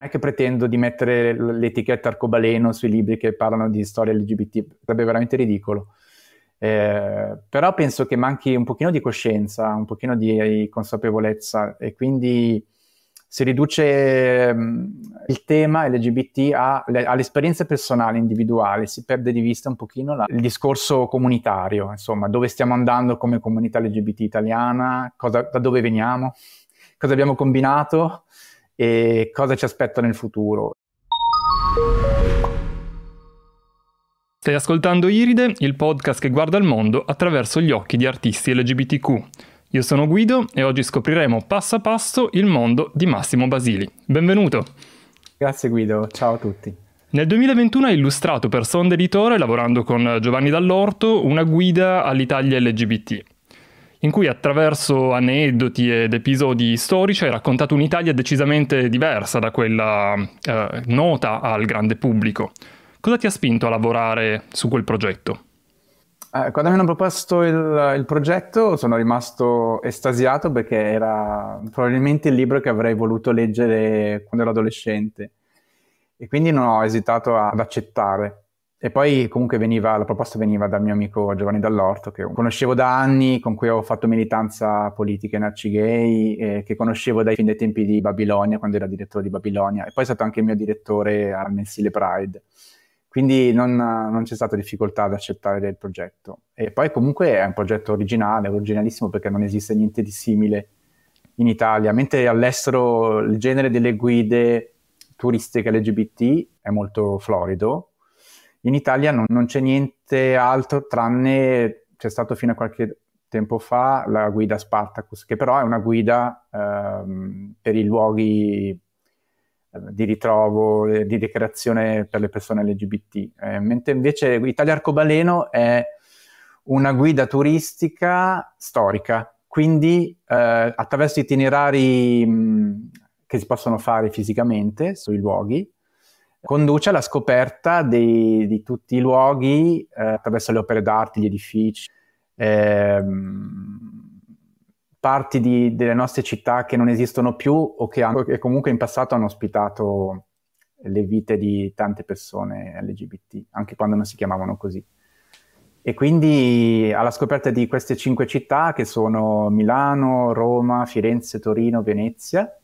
è che pretendo di mettere l'etichetta arcobaleno sui libri che parlano di storia LGBT, sarebbe veramente ridicolo. Eh, però penso che manchi un pochino di coscienza, un pochino di consapevolezza e quindi si riduce um, il tema LGBT a, le, all'esperienza personale, individuale, si perde di vista un pochino la, il discorso comunitario, insomma, dove stiamo andando come comunità LGBT italiana, cosa, da dove veniamo, cosa abbiamo combinato e cosa ci aspetta nel futuro. Stai ascoltando Iride, il podcast che guarda il mondo attraverso gli occhi di artisti LGBTQ. Io sono Guido e oggi scopriremo passo a passo il mondo di Massimo Basili. Benvenuto! Grazie Guido, ciao a tutti. Nel 2021 hai illustrato per Sonda Editore, lavorando con Giovanni Dall'Orto, una guida all'Italia LGBT in cui attraverso aneddoti ed episodi storici hai raccontato un'Italia decisamente diversa da quella eh, nota al grande pubblico. Cosa ti ha spinto a lavorare su quel progetto? Eh, quando mi hanno proposto il, il, progetto sono rimasto estasiato perché era probabilmente il libro che avrei voluto leggere quando ero adolescente e quindi non ho esitato ad accettare. E poi comunque veniva, la proposta veniva dal mio amico Giovanni Dall'Orto, che conoscevo da anni, con cui ho fatto militanza politica in Arci Gay, eh, che conoscevo dai fin dai tempi di Babilonia, quando era direttore di Babilonia, e poi è stato anche il mio direttore al mensile Pride. Quindi non, non, c'è stata difficoltà ad accettare il progetto. E poi comunque è un progetto originale, originalissimo, perché non esiste niente di simile in Italia, mentre all'estero il genere delle guide turistiche LGBT è molto florido, in Italia non, non c'è niente altro tranne, c'è stato fino a qualche tempo fa la guida Spartacus, che però è una guida ehm, per i luoghi eh, di ritrovo, eh, di ricreazione per le persone LGBT, eh, mentre invece Italia Arcobaleno è una guida turistica storica, quindi eh, attraverso itinerari mh, che si possono fare fisicamente sui luoghi, conduce alla scoperta dei, di tutti i luoghi eh, attraverso le opere d'arte, gli edifici, ehm, parti di, delle nostre città che non esistono più o che, hanno, che, comunque in passato hanno ospitato le vite di tante persone LGBT, anche quando non si chiamavano così. E quindi alla scoperta di queste cinque città che sono Milano, Roma, Firenze, Torino, Venezia.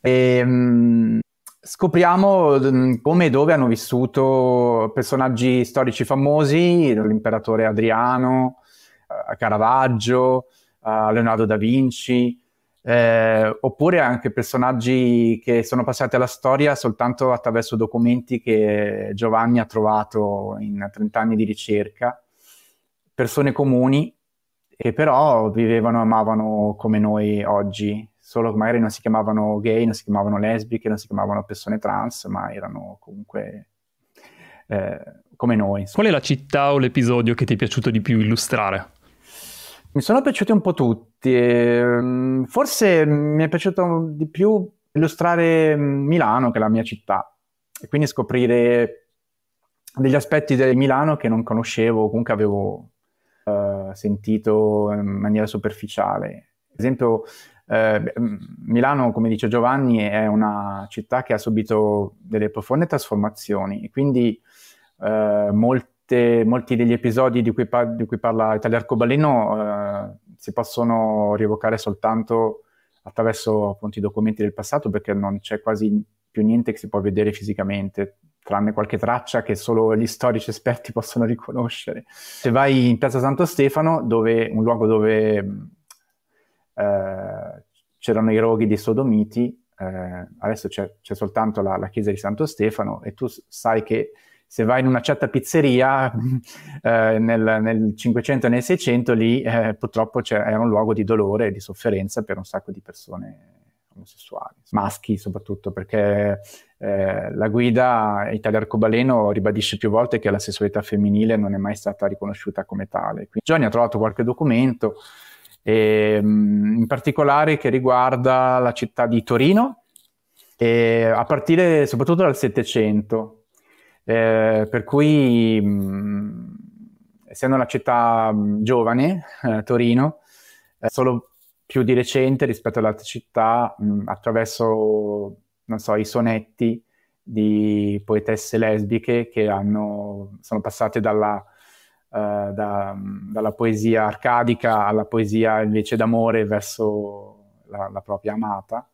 E, ehm, Scopriamo mm, come e dove hanno vissuto personaggi storici famosi, l'imperatore Adriano, uh, Caravaggio, uh, Leonardo da Vinci, eh, oppure anche personaggi che sono passati alla storia soltanto attraverso documenti che Giovanni ha trovato in 30 anni di ricerca, persone comuni che però vivevano e amavano come noi oggi, solo che magari non si chiamavano gay, non si chiamavano lesbiche, non si chiamavano persone trans, ma erano comunque eh, come noi. Qual è la città o l'episodio che ti è piaciuto di più illustrare? Mi sono piaciuti un po' tutti. Ehm, forse mi è piaciuto di più illustrare Milano, che è la mia città, e quindi scoprire degli aspetti di Milano che non conoscevo, comunque avevo uh, sentito in maniera superficiale. Ad esempio, eh, Milano, come dice Giovanni, è una città che ha subito delle profonde trasformazioni e quindi eh, molte, molti degli episodi di cui, par- di cui parla Italia Arcobaleno eh, si possono rievocare soltanto attraverso appunto, i documenti del passato perché non c'è quasi più niente che si può vedere fisicamente tranne qualche traccia che solo gli storici esperti possono riconoscere. Se vai in Piazza Santo Stefano, dove, un luogo dove eh, c'erano i roghi dei Sodomiti, eh, adesso c'è, c'è soltanto la, la, chiesa di Santo Stefano e tu sai che se vai in una certa pizzeria eh, nel, nel, 500 e nel 600 lì eh, purtroppo era un luogo di dolore e di sofferenza per un sacco di persone omosessuali, maschi soprattutto, perché eh, la guida Italia Arcobaleno ribadisce più volte che la sessualità femminile non è mai stata riconosciuta come tale. Quindi Giovanni ha trovato qualche documento e, ehm, in particolare che riguarda la città di Torino, a partire soprattutto dal Settecento, eh, per cui mh, essendo una città giovane, eh, Torino, è solo più di recente rispetto alle altre città, mh, attraverso so, i sonetti di poetesse lesbiche che hanno, sono passate dalla, uh, da, dalla poesia arcadica alla poesia invece d'amore verso la, la propria amata.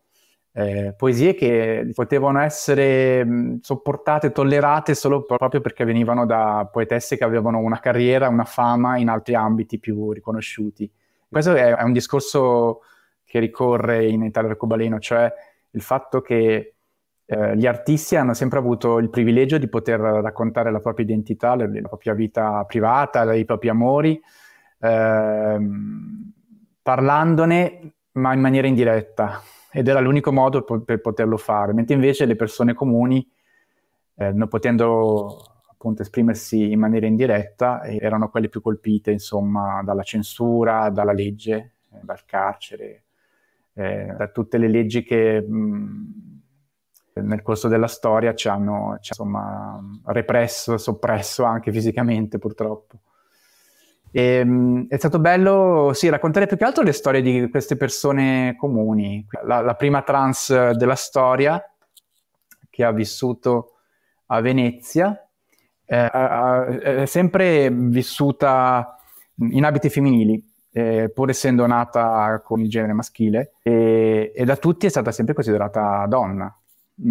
Eh, poesie che potevano essere mh, sopportate, tollerate solo proprio perché venivano da poetesse che avevano una carriera, una fama in altri ambiti più riconosciuti. Questo è, è un discorso che ricorre in Italia arcobaleno, cioè il fatto che eh, gli artisti hanno sempre avuto il privilegio di poter raccontare la propria identità, la, la propria vita privata, i propri amori, ehm, parlandone ma in maniera indiretta ed era l'unico modo per, per poterlo fare, mentre invece le persone comuni, eh, non potendo appunto esprimersi in maniera indiretta, erano quelle più colpite insomma dalla censura, dalla legge, eh, dal carcere, eh, da tutte le leggi che mh, nel corso della storia ci hanno ci, insomma, represso, soppresso anche fisicamente purtroppo. E, ehm, è stato bello, sì, raccontare più che altro le storie di queste persone comuni. La, la prima trans della storia che ha vissuto a Venezia eh, è sempre vissuta in abiti femminili, eh, pur essendo nata con il genere maschile, e, e, da tutti è stata sempre considerata donna.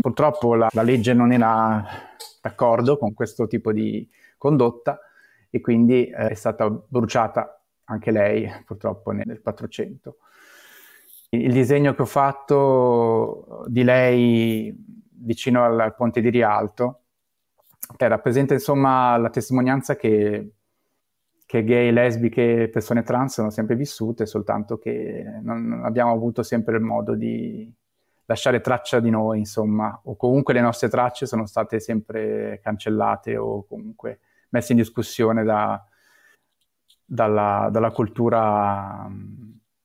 Purtroppo la, la legge non era d'accordo con questo tipo di condotta e quindi eh, è stata bruciata anche lei purtroppo nel 400. Il disegno che ho fatto di lei vicino al, al ponte di Rialto che rappresenta insomma la testimonianza che, che gay, lesbiche e persone trans sono sempre vissute, soltanto che non abbiamo avuto sempre il modo di lasciare traccia di noi, insomma, o comunque le nostre tracce sono state sempre cancellate o comunque messe in discussione da, dalla, dalla, cultura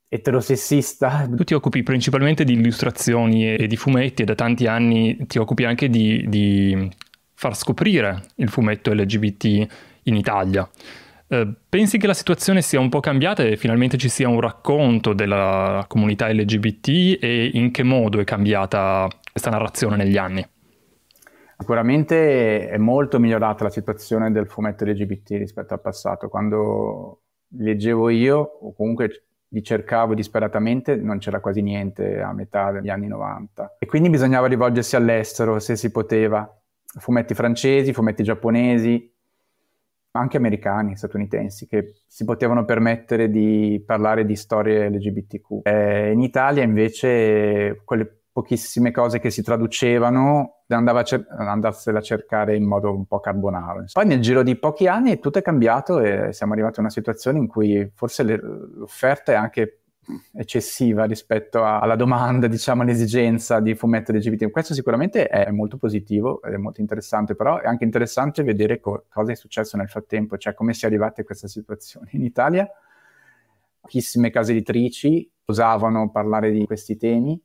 eterosessista. Tu ti occupi principalmente di illustrazioni e di fumetti e da tanti anni ti occupi anche di, di far scoprire il fumetto LGBT in Italia. Eh, pensi che la situazione sia un po' cambiata e finalmente ci sia un racconto della comunità LGBT e in che modo è cambiata questa narrazione negli anni? Sicuramente è molto migliorata la situazione del fumetto LGBT rispetto al passato. Quando leggevo io, o comunque li cercavo disperatamente, non c'era quasi niente a metà degli anni 90. E quindi bisognava rivolgersi all'estero se si poteva. Fumetti francesi, fumetti giapponesi, anche americani, statunitensi, che si potevano permettere di parlare di storie LGBTQ. Eh, in Italia invece quelle pochissime cose che si traducevano, andava a cer- andarsene a cercare in modo un po' carbonaro. Poi nel giro di pochi anni tutto è cambiato e siamo arrivati a una situazione in cui forse le- l'offerta è anche eccessiva rispetto alla domanda, diciamo, all'esigenza di fumetti LGBT. Questo sicuramente è molto positivo, è molto interessante, però è anche interessante vedere co- cosa è successo nel frattempo, cioè come si è arrivati a questa situazione. In Italia pochissime case editrici osavano parlare di questi temi,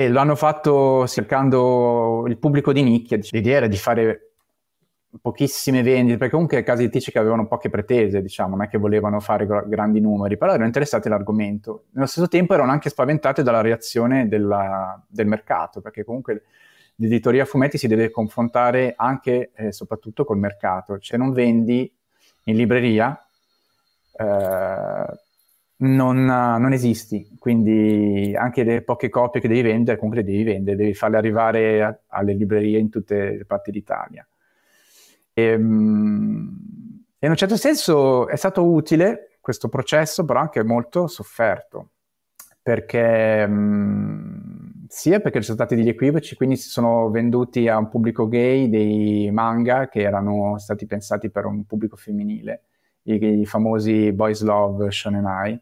e lo hanno fatto cercando il pubblico di nicchia. L'idea era di fare pochissime vendite, perché comunque case editrici che avevano poche pretese, diciamo, non è che volevano fare grandi numeri, però erano interessati all'argomento. Nello stesso tempo erano anche spaventate dalla reazione della, del mercato, perché comunque l'editoria fumetti si deve confrontare anche e eh, soprattutto col mercato. Se non vendi in libreria, eh, non, non, esisti, quindi anche le poche copie che devi vendere, comunque le devi vendere, devi farle arrivare a, alle librerie in tutte le parti d'Italia. Ehm, e in un certo senso è stato utile questo processo, però anche molto sofferto, perché mh, sia perché ci sono stati degli equivoci, quindi si sono venduti a un pubblico gay dei manga che erano stati pensati per un pubblico femminile, i, i famosi Boys Love Shonen Ai,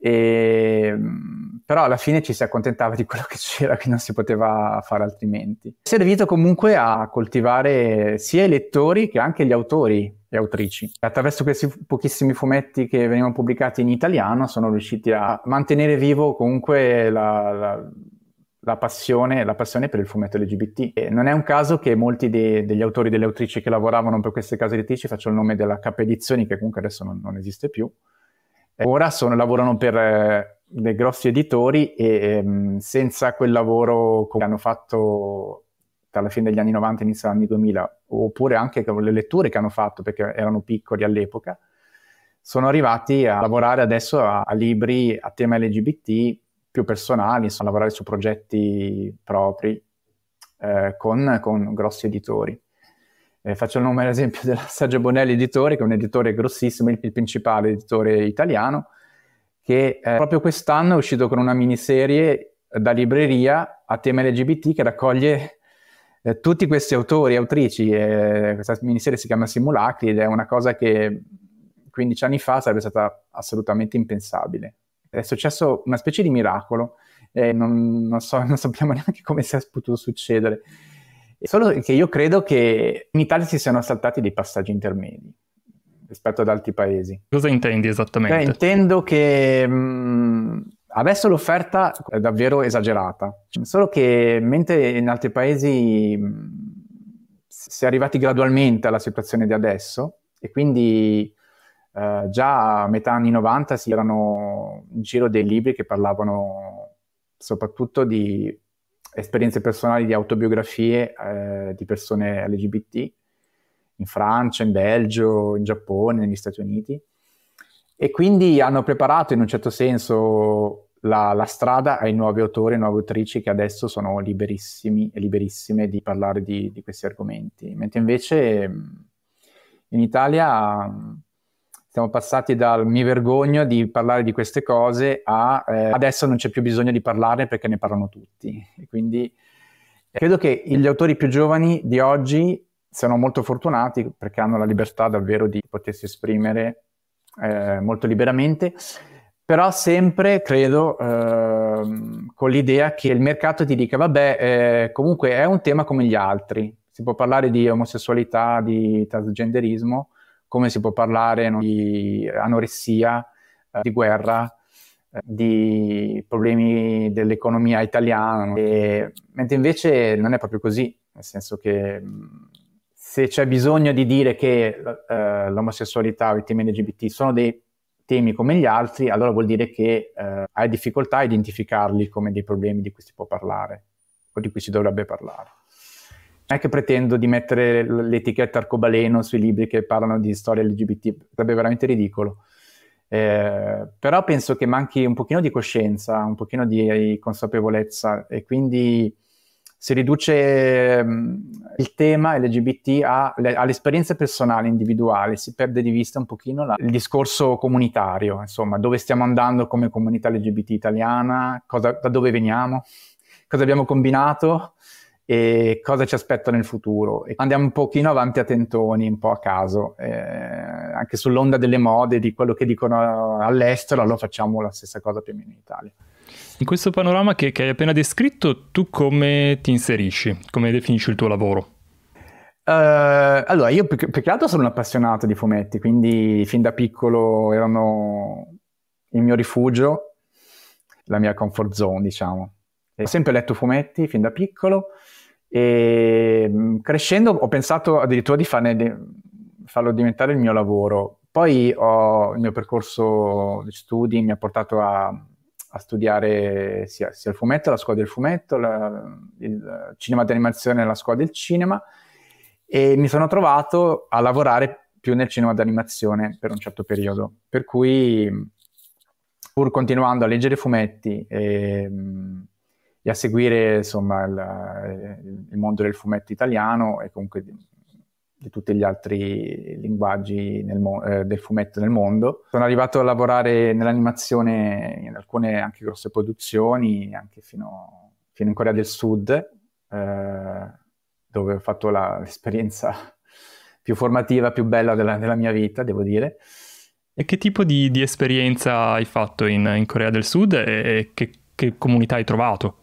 e, ehm, però alla fine ci si accontentava di quello che c'era, che non si poteva fare altrimenti. È servito comunque a coltivare sia i lettori che anche gli autori e autrici. Attraverso questi pochissimi fumetti che venivano pubblicati in italiano sono riusciti a mantenere vivo comunque la, la, la, passione, la passione, per il fumetto LGBT. E non è un caso che molti de, degli autori e delle autrici che lavoravano per queste case editrici facciano il nome della K Edizioni, che comunque adesso non, non esiste più, Ora sono, lavorano per eh, dei grossi editori e ehm, senza quel lavoro che hanno fatto dalla fine degli anni 90 inizio degli anni 2000, oppure anche con le letture che hanno fatto perché erano piccoli all'epoca, sono arrivati a lavorare adesso a, a libri a tema LGBT più personali, a lavorare su progetti propri eh, con, con, grossi editori. Eh, faccio il nome ad esempio della Sergio Bonelli Editore, che è un editore grossissimo, il, il principale editore italiano, che eh, proprio quest'anno è uscito con una miniserie da libreria a tema LGBT che raccoglie eh, tutti questi autori e autrici. Eh, questa miniserie si chiama Simulacri ed è una cosa che 15 anni fa sarebbe stata assolutamente impensabile. È successo una specie di miracolo, eh, non, non, so, non sappiamo neanche come sia potuto succedere. Solo che io credo che in Italia si siano saltati dei passaggi intermedi rispetto ad altri paesi. Cosa intendi esattamente? Cioè, intendo che mh, mm, adesso l'offerta è davvero esagerata, solo che mentre in altri paesi mh, mm, si è arrivati gradualmente alla situazione di adesso e quindi eh, già a metà anni 90 si erano in giro dei libri che parlavano soprattutto di esperienze personali, di autobiografie eh, di persone LGBT in Francia, in Belgio, in Giappone, negli Stati Uniti. E quindi hanno preparato in un certo senso la, la strada ai nuovi autori e nuove autrici che adesso sono liberissimi e liberissime di parlare di, di questi argomenti. Mentre invece in Italia siamo passati dal mi vergogno di parlare di queste cose a eh, adesso non c'è più bisogno di parlarne perché ne parlano tutti. E quindi credo che gli autori più giovani di oggi siano molto fortunati perché hanno la libertà davvero di potersi esprimere eh, molto liberamente, però sempre credo eh, con l'idea che il mercato ti dica vabbè, eh, comunque è un tema come gli altri, si può parlare di omosessualità, di transgenderismo, come si può parlare di anoressia, eh, di guerra, eh, di problemi dell'economia italiana, e, mentre invece non è proprio così, nel senso che se c'è bisogno di dire che uh, l'omosessualità o i temi LGBT sono dei temi come gli altri, allora vuol dire che uh, hai difficoltà a identificarli come dei problemi di cui si può parlare o di cui si dovrebbe parlare non è che pretendo di mettere l'etichetta arcobaleno sui libri che parlano di storia LGBT, sarebbe veramente ridicolo. Eh, però penso che manchi un pochino di coscienza, un pochino di consapevolezza e quindi si riduce um, il tema LGBT a, le, all'esperienza personale, individuale, si perde di vista un pochino la, il discorso comunitario, insomma, dove stiamo andando come comunità LGBT italiana, cosa, da dove veniamo, cosa abbiamo combinato e cosa ci aspetta nel futuro. E andiamo un pochino avanti a tentoni, un po' a caso, eh, anche sull'onda delle mode, di quello che dicono all'estero, allora facciamo la stessa cosa più o meno in Italia. In questo panorama che, che hai appena descritto, tu come ti inserisci? Come definisci il tuo lavoro? Uh, allora, io più, più, che altro sono un appassionato di fumetti, quindi fin da piccolo erano il mio rifugio, la mia comfort zone, diciamo. E ho sempre letto fumetti fin da piccolo e mm, crescendo ho pensato addirittura di farne, farlo diventare il mio lavoro. Poi ho, il mio percorso di studi mi ha portato a, a studiare sia, sia, il fumetto, la scuola del fumetto, la, il cinema d'animazione la scuola del cinema e mi sono trovato a lavorare più nel cinema d'animazione per un certo periodo. Per cui, pur continuando a leggere fumetti e, mm, e a seguire insomma, il, il, mondo del fumetto italiano e comunque di, di tutti gli altri linguaggi mo- eh, del fumetto nel mondo. Sono arrivato a lavorare nell'animazione in alcune anche grosse produzioni, anche fino, fino in Corea del Sud, eh, dove ho fatto la, l'esperienza più formativa, più bella della, della mia vita, devo dire. E che tipo di, di esperienza hai fatto in, in Corea del Sud e che, che comunità hai trovato?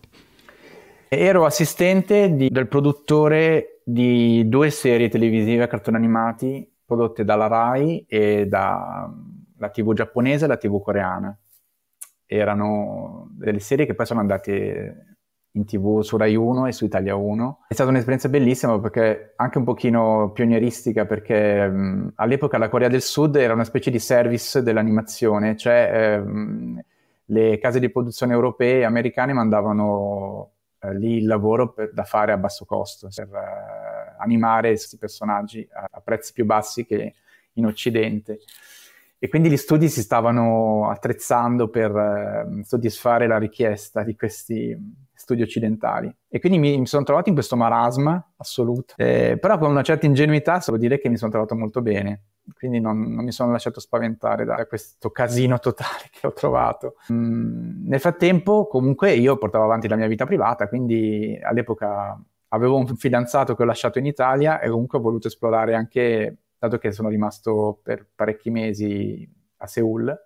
Ero assistente di, del produttore di due serie televisive a cartoni animati prodotte dalla RAI e dalla TV giapponese e la TV coreana. Erano delle serie che poi sono andate in tv su Rai 1 e su Italia 1. È stata un'esperienza bellissima perché anche un pochino pionieristica perché mh, all'epoca la Corea del Sud era una specie di service dell'animazione, cioè... Mh, le case di produzione europee e americane mandavano eh, lì il lavoro per, da fare a basso costo per eh, animare questi personaggi a, a, prezzi più bassi che in Occidente. E quindi gli studi si stavano attrezzando per eh, soddisfare la richiesta di questi studi occidentali. E quindi mi, mi sono trovato in questo marasma assoluto, eh, però con una certa ingenuità, devo dire che mi sono trovato molto bene quindi non, non, mi sono lasciato spaventare da questo casino totale che ho trovato. Mm, nel frattempo, comunque, io portavo avanti la mia vita privata, quindi all'epoca avevo un fidanzato che ho lasciato in Italia e comunque ho voluto esplorare anche, dato che sono rimasto per parecchi mesi a Seoul,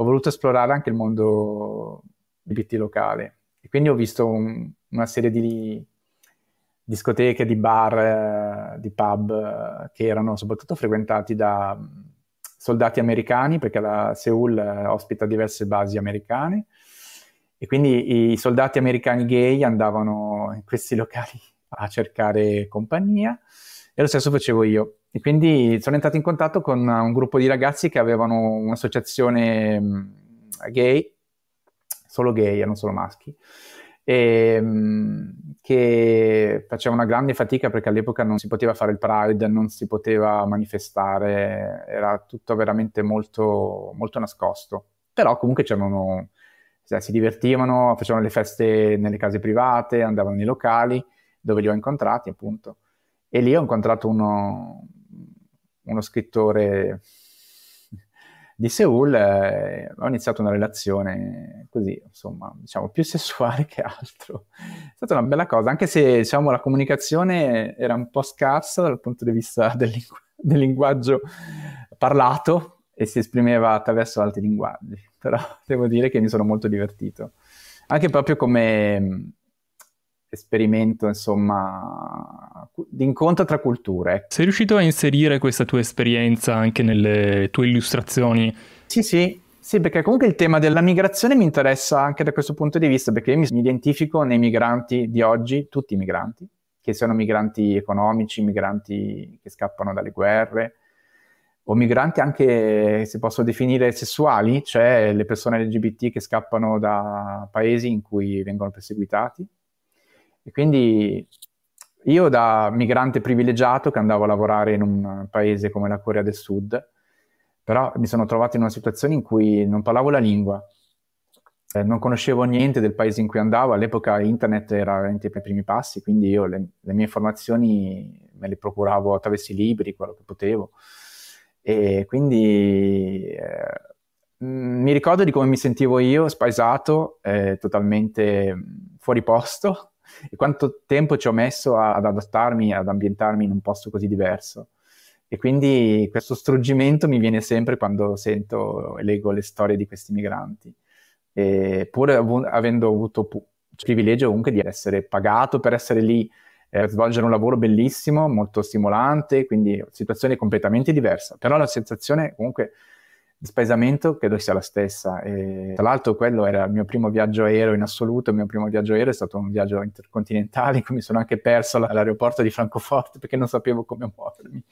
ho voluto esplorare anche il mondo LGBT locale. E quindi ho visto un, una serie di discoteche, di bar, eh, di pub eh, che erano soprattutto frequentati da mm, soldati americani, perché la Seoul eh, ospita diverse basi americane, e quindi i soldati americani gay andavano in questi locali a cercare compagnia, e lo stesso facevo io. E quindi sono entrato in contatto con un gruppo di ragazzi che avevano un'associazione mm, gay, solo gay, non solo maschi, e, ehm, che faceva una grande fatica perché all'epoca non si poteva fare il Pride, non si poteva manifestare, era tutto veramente molto, molto nascosto. Però comunque c'erano, cioè, si divertivano, facevano le feste nelle case private, andavano nei locali dove li ho incontrati appunto. E lì ho incontrato uno, uno scrittore di Seoul eh, ho iniziato una relazione così, insomma, diciamo più sessuale che altro. È stata una bella cosa, anche se diciamo la comunicazione era un po' scarsa dal punto di vista del, lingu- del linguaggio parlato e si esprimeva attraverso altri linguaggi, però devo dire che mi sono molto divertito. Anche proprio come esperimento, insomma, di incontro tra culture. Sei riuscito a inserire questa tua esperienza anche nelle tue illustrazioni? Sì, sì, sì, perché comunque il tema della migrazione mi interessa anche da questo punto di vista, perché io mi identifico nei migranti di oggi, tutti i migranti, che siano migranti economici, migranti che scappano dalle guerre, o migranti anche, si possono definire sessuali, cioè le persone LGBT che scappano da paesi in cui vengono perseguitati e quindi io da migrante privilegiato che andavo a lavorare in un paese come la Corea del Sud, però mi sono trovato in una situazione in cui non parlavo la lingua, eh, non conoscevo niente del paese in cui andavo, all'epoca internet era veramente ai primi passi, quindi io le, le, mie informazioni me le procuravo attraverso i libri, quello che potevo. E quindi eh, mi ricordo di come mi sentivo io, spaesato, eh, totalmente fuori posto, e quanto tempo ci ho messo a, ad adattarmi, ad ambientarmi in un posto così diverso. E quindi questo struggimento mi viene sempre quando sento e leggo le storie di questi migranti. E pur av- avendo avuto pu- il privilegio comunque di essere pagato per essere lì, eh, svolgere un lavoro bellissimo, molto stimolante, quindi situazione completamente diversa. Però la sensazione comunque di spaesamento credo sia la stessa. E, tra l'altro quello era il mio primo viaggio aereo in assoluto, il mio primo viaggio aereo è stato un viaggio intercontinentale in cui mi sono anche perso all'aeroporto di Francoforte perché non sapevo come muovermi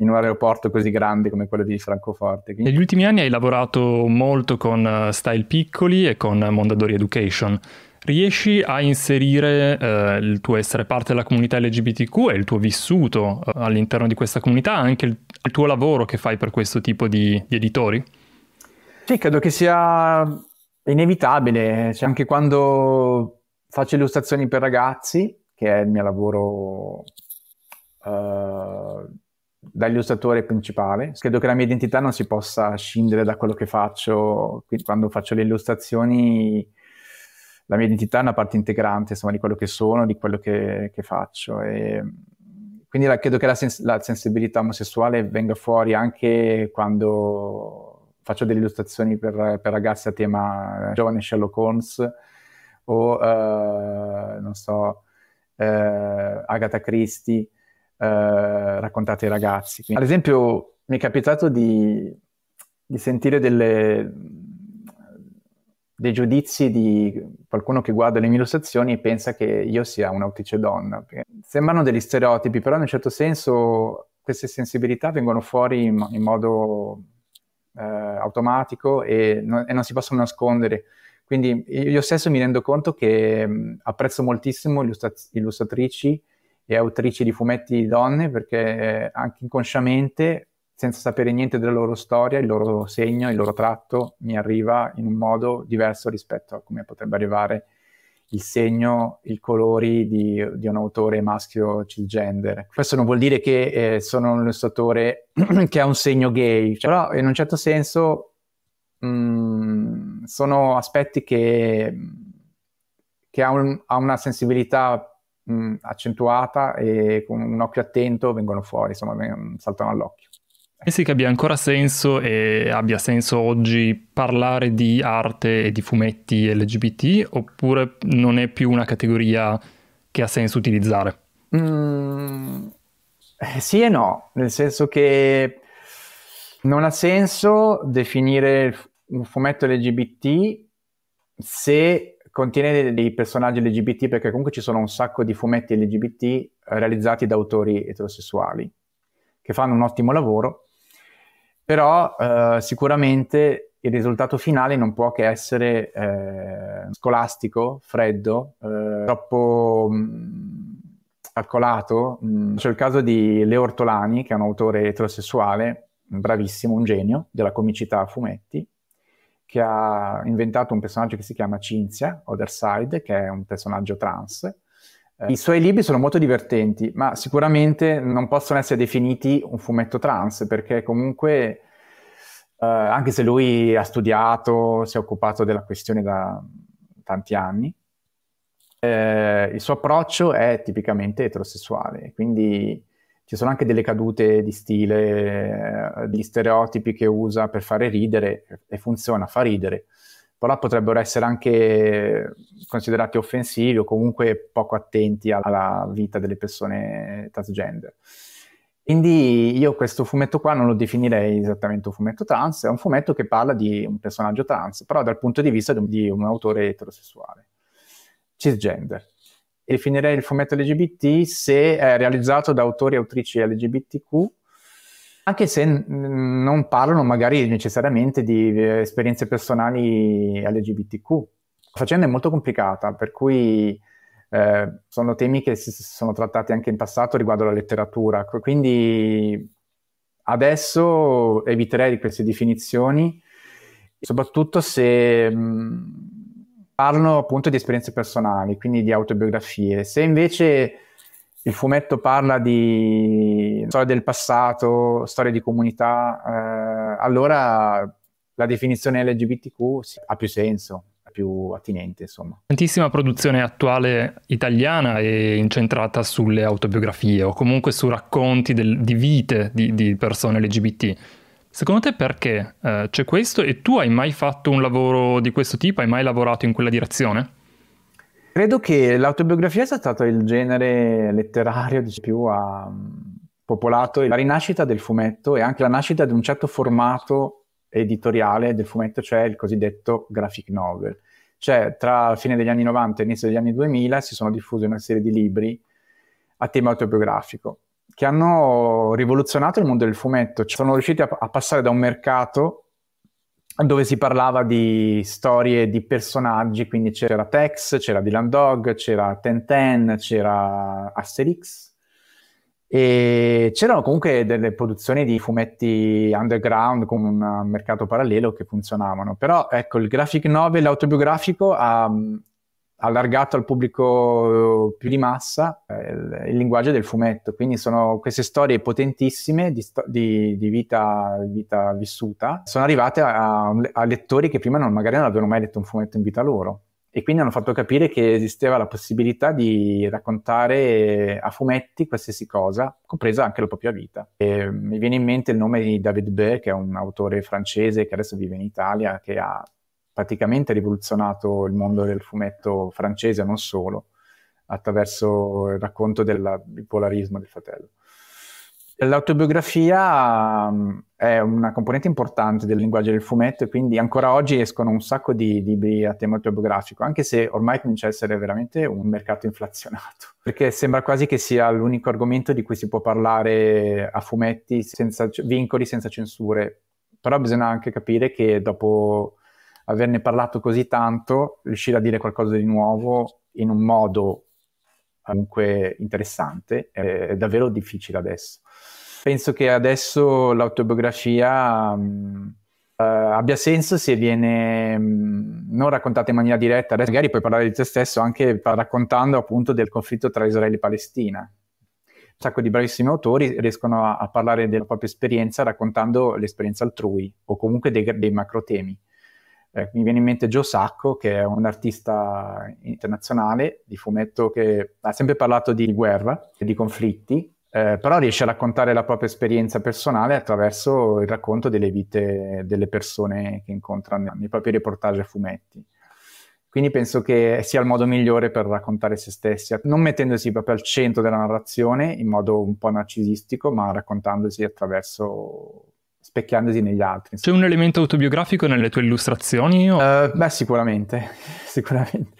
in un aeroporto così grande come quello di Francoforte. Quindi... Negli ultimi anni hai lavorato molto con eh, Style Piccoli e con Mondadori Education. Riesci a inserire eh, il tuo essere parte della comunità LGBTQ e il tuo vissuto eh, all'interno di questa comunità, anche il, il, tuo lavoro che fai per questo tipo di, di editori? Sì, credo che sia inevitabile, cioè, anche quando faccio illustrazioni per ragazzi, che è il mio lavoro uh, da illustratore principale, credo che la mia identità non si possa scindere da quello che faccio, quando faccio le illustrazioni la mia identità è una parte integrante insomma, di quello che sono, di quello che, che faccio. E quindi la, credo che la, sens- la, sensibilità omosessuale venga fuori anche quando faccio delle illustrazioni per, per ragazzi a tema giovane Sherlock Holmes o, uh, non so, uh, Agatha Christie, uh, raccontate ai ragazzi. Quindi, ad esempio, mi è capitato di, di sentire delle dei giudizi di qualcuno che guarda le mie illustrazioni e pensa che io sia un'autrice donna. Sembrano degli stereotipi, però in un certo senso queste sensibilità vengono fuori in, in modo eh, automatico e non, e non, si possono nascondere. Quindi io stesso mi rendo conto che mh, apprezzo moltissimo illustrat- illustratrici e autrici di fumetti donne perché eh, anche inconsciamente, senza sapere niente della loro storia, il loro segno, il loro tratto mi arriva in un modo diverso rispetto a come potrebbe arrivare il segno, i colori di, di, un autore maschio cisgender. Questo non vuol dire che eh, sono un illustratore che ha un segno gay, cioè, però in un certo senso mh, mm, sono aspetti che, che ha, un, ha, una sensibilità mh, mm, accentuata e con un occhio attento vengono fuori, insomma, saltano all'occhio. Pensi che abbia ancora senso e abbia senso oggi parlare di arte e di fumetti LGBT oppure non è più una categoria che ha senso utilizzare? Mm, eh, sì e no, nel senso che non ha senso definire un fumetto LGBT se contiene dei personaggi LGBT perché comunque ci sono un sacco di fumetti LGBT realizzati da autori eterosessuali che fanno un ottimo lavoro però eh, sicuramente il risultato finale non può che essere eh, scolastico, freddo, eh, troppo mh, mm, calcolato. Mh, c'è il caso di Leo Ortolani, che è un autore eterosessuale, bravissimo, un genio della comicità a fumetti, che ha inventato un personaggio che si chiama Cinzia, Otherside, che è un personaggio trans. Eh, I suoi libri sono molto divertenti, ma sicuramente non possono essere definiti un fumetto trans, perché comunque Uh, anche se lui ha studiato, si è occupato della questione da tanti anni, eh, il suo approccio è tipicamente eterosessuale, quindi ci sono anche delle cadute di stile, eh, degli stereotipi che usa per fare ridere e funziona, fa ridere, però potrebbero essere anche considerati offensivi o comunque poco attenti alla vita delle persone transgender. Quindi io questo fumetto qua non lo definirei esattamente un fumetto trans, è un fumetto che parla di un personaggio trans, però dal punto di vista di un, autore eterosessuale, cisgender. E definirei il fumetto LGBT se è realizzato da autori e autrici LGBTQ, anche se non parlano magari necessariamente di eh, esperienze personali LGBTQ. La faccenda è molto complicata, per cui eh, sono temi che si sono trattati anche in passato riguardo alla letteratura, quindi adesso eviterei queste definizioni, soprattutto se mh, parlano appunto di esperienze personali, quindi di autobiografie. Se invece il fumetto parla di storia del passato, storia di comunità, eh, allora la definizione LGBTQ ha più senso più attinente, insomma. Tantissima produzione attuale italiana è incentrata sulle autobiografie o comunque su racconti del, di vite di, di, persone LGBT. Secondo te perché eh, c'è questo e tu hai mai fatto un lavoro di questo tipo? Hai mai lavorato in quella direzione? Credo che l'autobiografia sia stato il genere letterario di più ha popolato la rinascita del fumetto e anche la nascita di un certo formato editoriale del fumetto, cioè il cosiddetto graphic novel. Cioè, tra la fine degli anni 90 e l'inizio degli anni 2000 si sono diffusi una serie di libri a tema autobiografico che hanno rivoluzionato il mondo del fumetto. Cioè, sono riusciti a, a passare da un mercato dove si parlava di storie di personaggi, quindi c'era Tex, c'era Dylan Dog, c'era Ten c'era Asterix, e c'erano comunque delle produzioni di fumetti underground con un mercato parallelo che funzionavano. Però ecco, il graphic novel autobiografico ha allargato al pubblico più di massa eh, il, linguaggio del fumetto. Quindi sono queste storie potentissime di, sto- di, di vita, vita, vissuta, sono arrivate a, a lettori che prima non, magari non avevano mai letto un fumetto in vita loro e quindi hanno fatto capire che esisteva la possibilità di raccontare a fumetti qualsiasi cosa, compresa anche la propria vita. E mi viene in mente il nome di David Beur, che è un autore francese che adesso vive in Italia, che ha praticamente rivoluzionato il mondo del fumetto francese, non solo, attraverso il racconto del bipolarismo del fratello. L'autobiografia um, è una componente importante del linguaggio del fumetto e quindi ancora oggi escono un sacco di libri a tema autobiografico, anche se ormai comincia a essere veramente un mercato inflazionato, perché sembra quasi che sia l'unico argomento di cui si può parlare a fumetti senza vincoli, senza censure, però bisogna anche capire che dopo averne parlato così tanto, riuscire a dire qualcosa di nuovo in un modo comunque interessante è, davvero difficile adesso. Penso che adesso l'autobiografia mh, uh, abbia senso se viene mh, non raccontata in maniera diretta, adesso magari puoi parlare di te stesso anche raccontando appunto del conflitto tra Israele e Palestina. Un sacco di bravissimi autori riescono a, a parlare della propria esperienza raccontando l'esperienza altrui o comunque dei, dei macro temi. Eh, mi viene in mente Joe Sacco, che è un artista internazionale di fumetto che ha sempre parlato di guerra e di conflitti, eh, però riesce a raccontare la propria esperienza personale attraverso il racconto delle vite delle persone che incontra nei propri reportage a fumetti. Quindi penso che sia il modo migliore per raccontare se stessi, non mettendosi proprio al centro della narrazione in modo un po' narcisistico, ma raccontandosi attraverso specchiandosi negli altri. C'è un elemento autobiografico nelle tue illustrazioni? O... Uh, beh, sicuramente, sicuramente.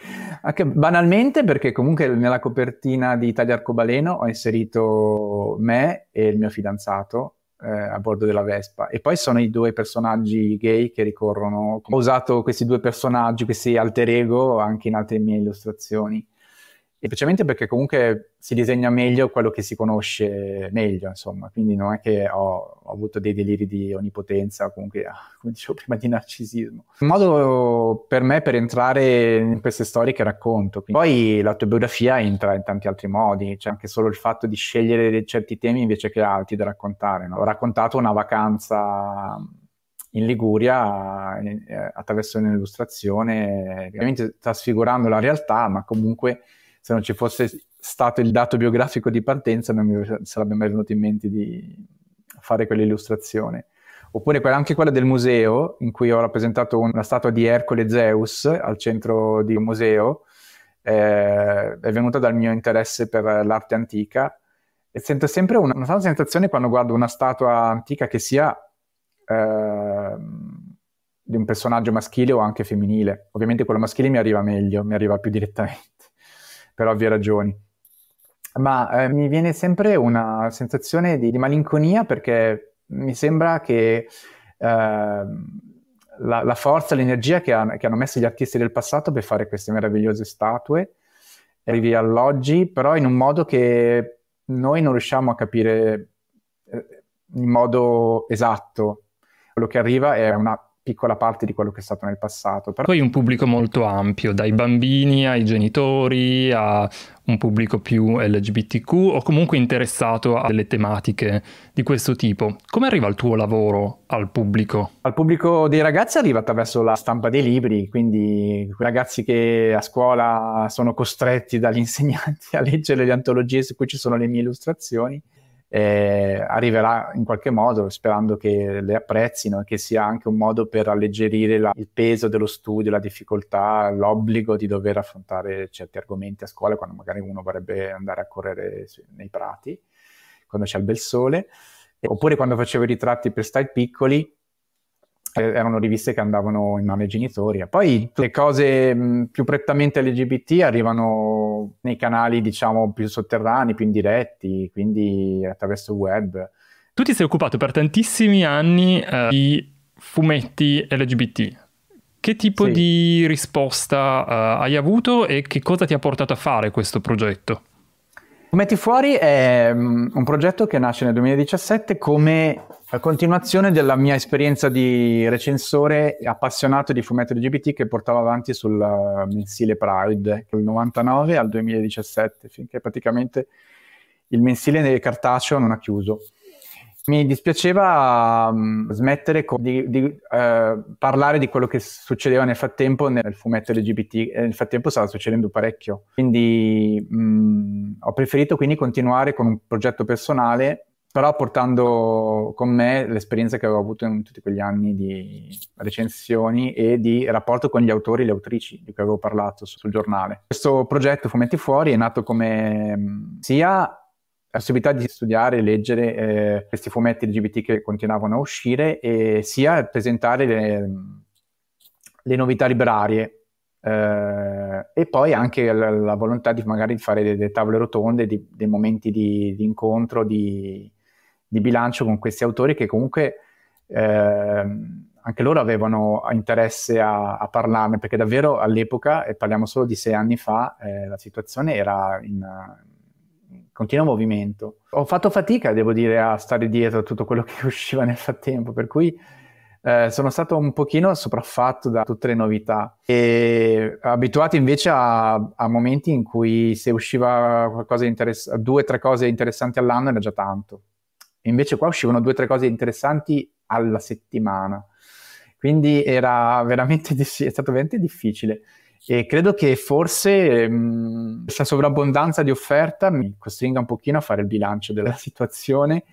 Anche banalmente perché comunque nella copertina di Italia Arcobaleno ho inserito me e il mio fidanzato eh, a bordo della Vespa e poi sono i due personaggi gay che ricorrono. Ho usato questi due personaggi, questi alter ego anche in altre mie illustrazioni specialmente perché comunque si disegna meglio quello che si conosce meglio, insomma, quindi non è che ho, ho avuto dei deliri di onnipotenza comunque, ah, come dicevo prima, di narcisismo. Un modo per me per entrare in queste storie che racconto. Poi l'autobiografia entra in tanti altri modi, c'è anche solo il fatto di scegliere certi temi invece che altri da raccontare. No? Ho raccontato una vacanza in Liguria eh, attraverso un'illustrazione, ovviamente sta sfigurando la realtà, ma comunque se non ci fosse stato il dato biografico di partenza non mi sarebbe mai venuto in mente di fare quell'illustrazione. Oppure anche quella del museo, in cui ho rappresentato una statua di Ercole Zeus al centro di un museo, eh, è venuta dal mio interesse per l'arte antica e sento sempre una, una sensazione quando guardo una statua antica che sia eh, di un personaggio maschile o anche femminile. Ovviamente quello maschile mi arriva meglio, mi arriva più direttamente per ovvie ragioni. Ma eh, mi viene sempre una sensazione di, di, malinconia perché mi sembra che eh, la, la, forza, l'energia che, ha, che, hanno messo gli artisti del passato per fare queste meravigliose statue arrivi all'oggi, però in un modo che noi non riusciamo a capire eh, in modo esatto. Quello che arriva è una piccola parte di quello che è stato nel passato. Però... Poi un pubblico molto ampio, dai bambini ai genitori a un pubblico più LGBTQ o comunque interessato a delle tematiche di questo tipo. Come arriva il tuo lavoro al pubblico? Al pubblico dei ragazzi arriva attraverso la stampa dei libri, quindi ragazzi che a scuola sono costretti dagli insegnanti a leggere le antologie su cui ci sono le mie illustrazioni eh, arriverà in qualche modo, sperando che le apprezzino e che sia anche un modo per alleggerire la, il peso dello studio, la difficoltà, l'obbligo di dover affrontare certi argomenti a scuola quando magari uno vorrebbe andare a correre nei prati, quando c'è il bel sole, oppure quando facevo i ritratti per style piccoli erano riviste che andavano in mano ai genitori. Poi le cose mh, più prettamente LGBT arrivano nei canali, diciamo, più sotterranei, più indiretti, quindi attraverso il web. Tu ti sei occupato per tantissimi anni eh, di fumetti LGBT. Che tipo sì. di risposta uh, hai avuto e che cosa ti ha portato a fare questo progetto? Fumetti Fuori è um, un progetto che nasce nel 2017 come a continuazione della mia esperienza di recensore appassionato di fumetti LGBT che portavo avanti sul uh, mensile Pride, dal 99 al 2017, finché praticamente il mensile cartaceo non ha chiuso. Mi dispiaceva um, smettere co- di, di uh, parlare di quello che succedeva nel frattempo nel fumetto LGBT e nel frattempo stava succedendo parecchio. Quindi um, ho preferito quindi continuare con un progetto personale però portando con me l'esperienza che avevo avuto in tutti quegli anni di recensioni e di rapporto con gli autori e le autrici di cui avevo parlato sul giornale. Questo progetto Fumetti Fuori è nato come sia la possibilità di studiare e leggere eh, questi fumetti LGBT che continuavano a uscire e sia presentare le, le novità librarie Uh, e poi anche la, la, volontà di magari fare delle, tavole rotonde, di, dei momenti di, di incontro, di, di bilancio con questi autori che comunque eh, anche loro avevano interesse a, a, parlarne, perché davvero all'epoca, e parliamo solo di sei anni fa, eh, la situazione era in, in, continuo movimento. Ho fatto fatica, devo dire, a stare dietro a tutto quello che usciva nel frattempo, per cui eh, sono stato un pochino sopraffatto da tutte le novità e abituato invece a, a momenti in cui se usciva qualcosa di interessante, due o tre cose interessanti all'anno era già tanto. Invece qua uscivano due o tre cose interessanti alla settimana. Quindi era veramente, è stato veramente difficile. E credo che forse mh, questa sovrabbondanza di offerta mi costringa un pochino a fare il bilancio della situazione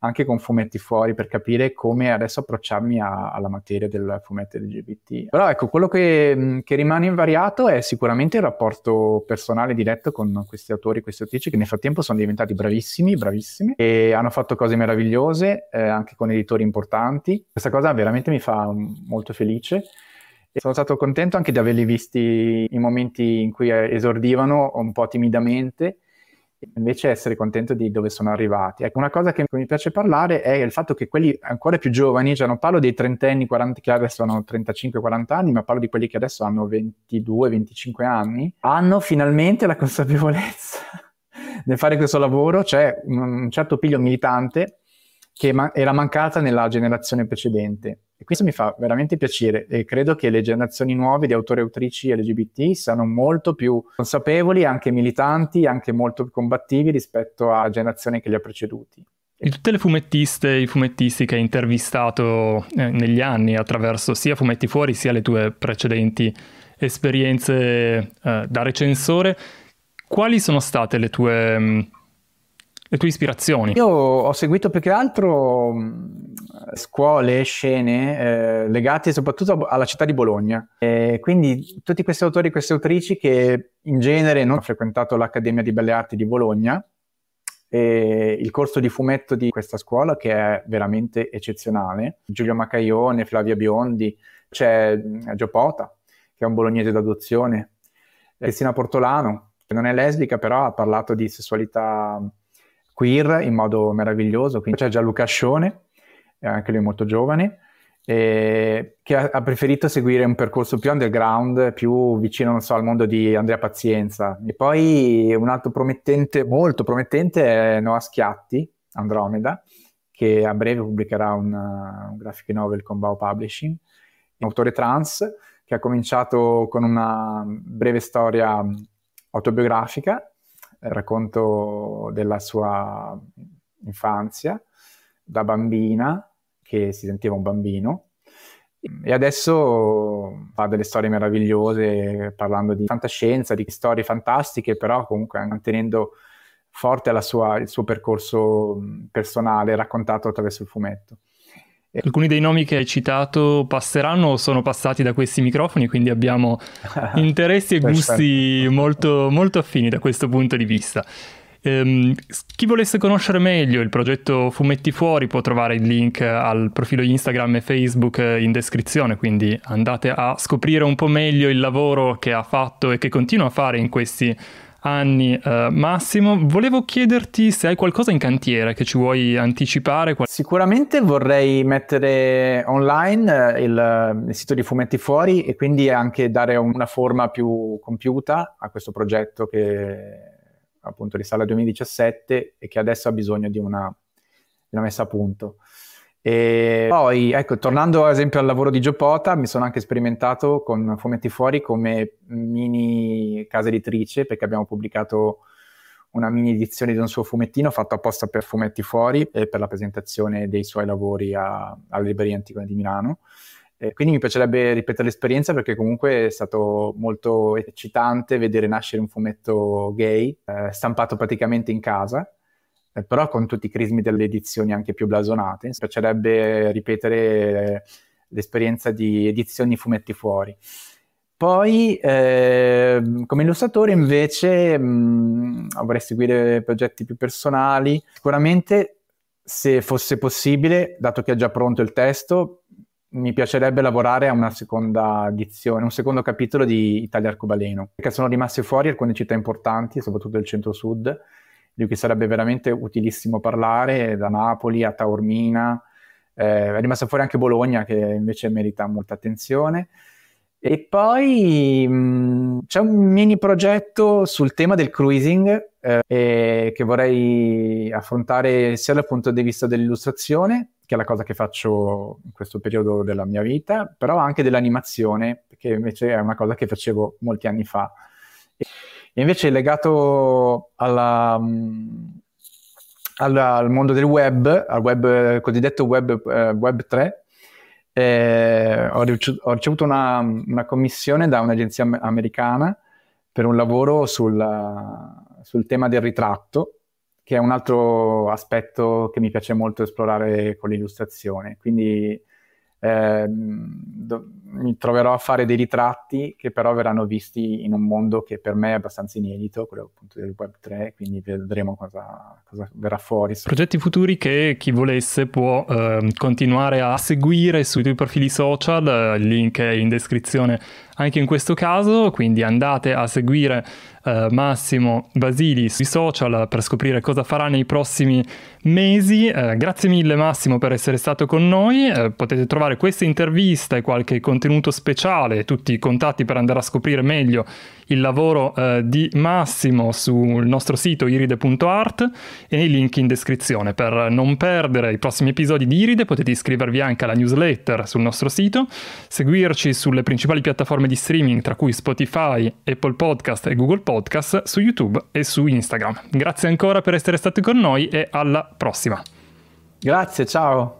anche con fumetti fuori per capire come adesso approcciarmi a, alla materia del fumetto LGBT. Però ecco, quello che, che, rimane invariato è sicuramente il rapporto personale diretto con questi autori, questi autrici che nel frattempo sono diventati bravissimi, bravissimi e hanno fatto cose meravigliose eh, anche con editori importanti. Questa cosa veramente mi fa molto felice. E sono stato contento anche di averli visti in momenti in cui esordivano un po' timidamente invece essere contento di dove sono arrivati. Ecco, una cosa che mi piace parlare è il fatto che quelli ancora più giovani, cioè non parlo dei trentenni, 40, che adesso hanno 35-40 anni, ma parlo di quelli che adesso hanno 22-25 anni, hanno finalmente la consapevolezza nel fare questo lavoro, cioè un certo piglio militante che ma- era mancata nella generazione precedente. E questo mi fa veramente piacere e credo che le generazioni nuove di autori e autrici LGBT siano molto più consapevoli, anche militanti, anche molto più combattivi rispetto a generazioni che li ha preceduti. Di tutte le fumettiste e i fumettisti che hai intervistato eh, negli anni attraverso sia Fumetti Fuori sia le tue precedenti esperienze eh, da recensore, quali sono state le tue mh, mm, le tue ispirazioni? Io ho seguito più che altro scuole, scene eh, legate soprattutto alla città di Bologna. E quindi tutti questi autori e queste autrici che in genere non hanno frequentato l'Accademia di Belle Arti di Bologna e il corso di fumetto di questa scuola che è veramente eccezionale. Giulio Macaione, Flavia Biondi, c'è Gio Pota che è un bolognese d'adozione, Cristina Portolano che non è lesbica però ha parlato di sessualità queer in modo meraviglioso. Quindi c'è Gianluca Scione, anche lui molto giovane, che ha, preferito seguire un percorso più underground, più vicino, so, al mondo di Andrea Pazienza. E poi un altro promettente, molto promettente, è Noah Schiatti, Andromeda, che a breve pubblicherà una, un graphic novel con Bao Publishing, un autore trans che ha cominciato con una breve storia autobiografica racconto della sua infanzia da bambina, che si sentiva un bambino, e adesso fa delle storie meravigliose parlando di fantascienza, di storie fantastiche, però comunque mantenendo forte sua, il suo percorso personale raccontato attraverso il fumetto. Alcuni dei nomi che hai citato passeranno o sono passati da questi microfoni, quindi abbiamo interessi e gusti molto, molto affini da questo punto di vista. Um, chi volesse conoscere meglio il progetto Fumetti Fuori può trovare il link al profilo Instagram e Facebook in descrizione, quindi andate a scoprire un po' meglio il lavoro che ha fatto e che continua a fare in questi anni eh, Massimo. Volevo chiederti se hai qualcosa in cantiere che ci vuoi anticipare. Sicuramente vorrei mettere online eh, il, il, sito di Fumetti Fuori e quindi anche dare una forma più compiuta a questo progetto che appunto risale al 2017 e che adesso ha bisogno di una, di una messa a punto. E poi, ecco, tornando ad esempio al lavoro di Giopota, mi sono anche sperimentato con Fumetti Fuori come mini casa editrice, perché abbiamo pubblicato una mini edizione di un suo fumettino fatto apposta per Fumetti Fuori e per la presentazione dei suoi lavori alla Libreria Antica di Milano. E quindi mi piacerebbe ripetere l'esperienza perché comunque è stato molto eccitante vedere nascere un fumetto gay, eh, stampato praticamente in casa eh, però con tutti i crismi delle edizioni anche più blasonate. Mi piacerebbe ripetere l'esperienza di edizioni fumetti fuori. Poi, eh, come illustratore, invece, mh, vorrei seguire progetti più personali. Sicuramente, se fosse possibile, dato che è già pronto il testo, mi piacerebbe lavorare a una seconda edizione, un secondo capitolo di Italia Arcobaleno, perché sono rimaste fuori alcune città importanti, soprattutto del centro-sud, di cui sarebbe veramente utilissimo parlare, da Napoli a Taormina, Eh, è rimasta fuori anche Bologna, che invece merita molta attenzione. E poi mh, mm, c'è un mini progetto sul tema del cruising eh, che vorrei affrontare sia dal punto di vista dell'illustrazione, che è la cosa che faccio in questo periodo della mia vita, però anche dell'animazione, che invece è una cosa che facevo molti anni fa. Invece legato alla, mm, alla, al mondo del web, al web cosiddetto web, eh, web 3, eh, ho, ricevuto, una, una, commissione da un'agenzia americana per un lavoro sul, sul tema del ritratto, che è un altro aspetto che mi piace molto esplorare con l'illustrazione. Quindi eh, mi troverò a fare dei ritratti che però verranno visti in un mondo che per me è abbastanza inedito, quello appunto del Web 3, quindi vedremo cosa, cosa verrà fuori. Progetti futuri che chi volesse può eh, continuare a seguire sui tuoi profili social, il link è in descrizione anche in questo caso, quindi andate a seguire eh, Massimo Basili sui social per scoprire cosa farà nei prossimi mesi. Eh, grazie mille Massimo per essere stato con noi, eh, potete trovare questa intervista e qualche contenuto speciale, tutti i contatti per andare a scoprire meglio il lavoro eh, di Massimo sul nostro sito iride.art e nei link in descrizione. Per non perdere i prossimi episodi di Iride potete iscrivervi anche alla newsletter sul nostro sito, seguirci sulle principali piattaforme di streaming tra cui Spotify, Apple Podcast e Google Podcast, su YouTube e su Instagram. Grazie ancora per essere stati con noi e alla prossima. Grazie, ciao.